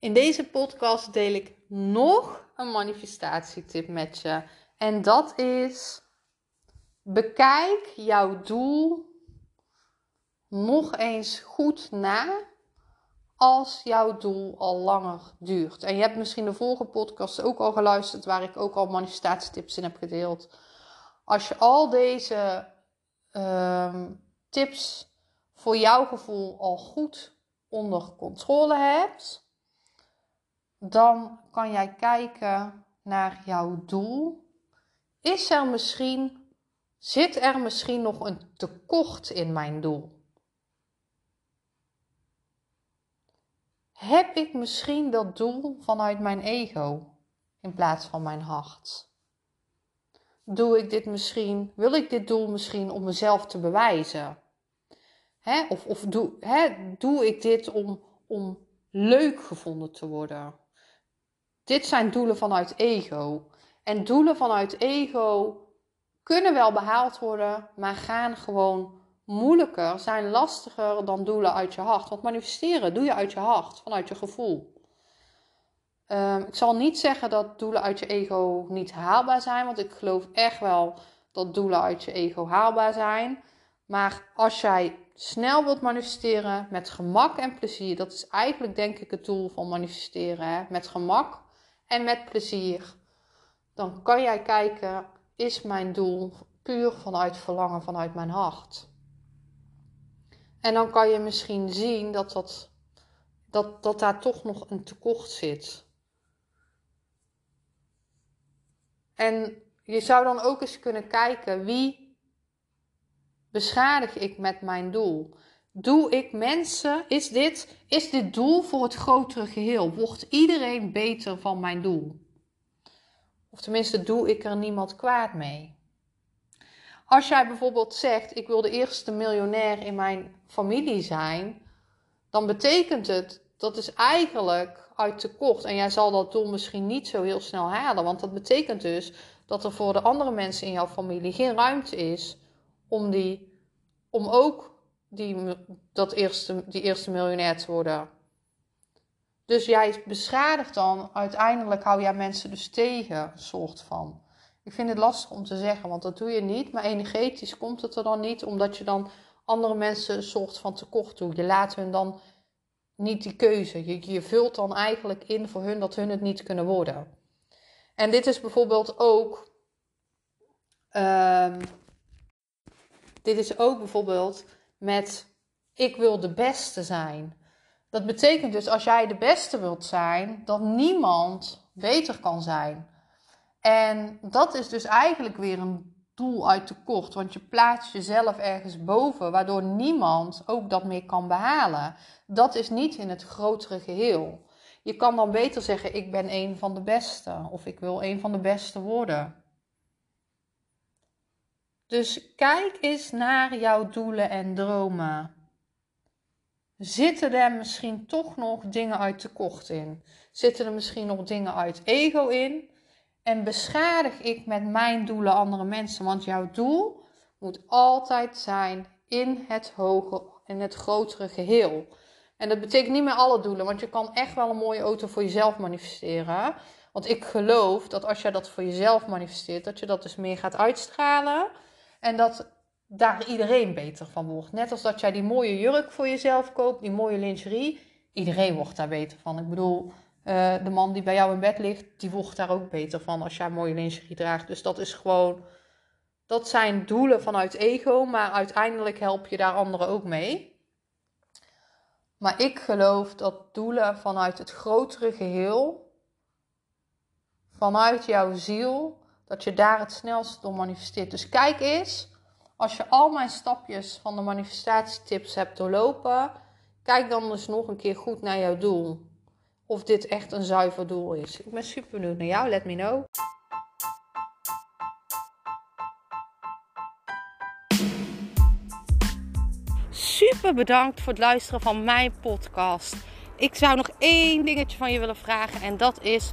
In deze podcast deel ik nog een manifestatietip met je. En dat is: bekijk jouw doel nog eens goed na als jouw doel al langer duurt. En je hebt misschien de vorige podcast ook al geluisterd, waar ik ook al manifestatietips in heb gedeeld. Als je al deze ehm, tips voor jouw gevoel al goed onder controle hebt, dan kan jij kijken naar jouw doel. Is er misschien, zit er misschien nog een tekort in mijn doel? Heb ik misschien dat doel vanuit mijn ego in plaats van mijn hart? Doe ik dit misschien, wil ik dit doel misschien om mezelf te bewijzen? Of, of doe, doe ik dit om, om leuk gevonden te worden? Dit zijn doelen vanuit ego. En doelen vanuit ego kunnen wel behaald worden, maar gaan gewoon moeilijker, zijn lastiger dan doelen uit je hart. Want manifesteren doe je uit je hart, vanuit je gevoel. Um, ik zal niet zeggen dat doelen uit je ego niet haalbaar zijn, want ik geloof echt wel dat doelen uit je ego haalbaar zijn. Maar als jij snel wilt manifesteren met gemak en plezier, dat is eigenlijk denk ik het doel van manifesteren. Hè? Met gemak en met plezier. Dan kan jij kijken, is mijn doel puur vanuit verlangen, vanuit mijn hart? En dan kan je misschien zien dat, dat, dat, dat daar toch nog een tekort zit. En je zou dan ook eens kunnen kijken wie beschadig ik met mijn doel. Doe ik mensen, is dit, is dit doel voor het grotere geheel? Wordt iedereen beter van mijn doel? Of tenminste, doe ik er niemand kwaad mee? Als jij bijvoorbeeld zegt: Ik wil de eerste miljonair in mijn familie zijn, dan betekent het dat is eigenlijk uit tekort. En jij zal dat doel misschien niet zo heel snel halen, want dat betekent dus dat er voor de andere mensen in jouw familie geen ruimte is om, die, om ook die, dat eerste, die eerste miljonair te worden. Dus jij beschadigt dan, uiteindelijk hou jij mensen dus tegen, soort van. Ik vind het lastig om te zeggen, want dat doe je niet. Maar energetisch komt het er dan niet, omdat je dan andere mensen een soort van tekort doet. Je laat hun dan niet die keuze. Je, je vult dan eigenlijk in voor hun dat hun het niet kunnen worden. En dit is bijvoorbeeld ook. Uh, dit is ook bijvoorbeeld met ik wil de beste zijn. Dat betekent dus als jij de beste wilt zijn, dat niemand beter kan zijn. En dat is dus eigenlijk weer een doel uit tekort, want je plaatst jezelf ergens boven, waardoor niemand ook dat meer kan behalen. Dat is niet in het grotere geheel. Je kan dan beter zeggen: Ik ben een van de beste, of ik wil een van de beste worden. Dus kijk eens naar jouw doelen en dromen. Zitten er misschien toch nog dingen uit tekort in? Zitten er misschien nog dingen uit ego in? En beschadig ik met mijn doelen andere mensen? Want jouw doel moet altijd zijn in het hoge, in het grotere geheel. En dat betekent niet meer alle doelen, want je kan echt wel een mooie auto voor jezelf manifesteren. Want ik geloof dat als jij dat voor jezelf manifesteert, dat je dat dus meer gaat uitstralen. En dat daar iedereen beter van wordt. Net als dat jij die mooie jurk voor jezelf koopt, die mooie lingerie. Iedereen wordt daar beter van. Ik bedoel, uh, de man die bij jou in bed ligt, die wordt daar ook beter van als jij mooie lingerie draagt. Dus dat is gewoon, dat zijn doelen vanuit ego, maar uiteindelijk help je daar anderen ook mee. Maar ik geloof dat doelen vanuit het grotere geheel, vanuit jouw ziel, dat je daar het snelst door manifesteert. Dus kijk eens Als je al mijn stapjes van de manifestatietips hebt doorlopen, kijk dan dus nog een keer goed naar jouw doel. Of dit echt een zuiver doel is. Ik ben super benieuwd naar jou. Let me know. Super bedankt voor het luisteren van mijn podcast. Ik zou nog één dingetje van je willen vragen. En dat is: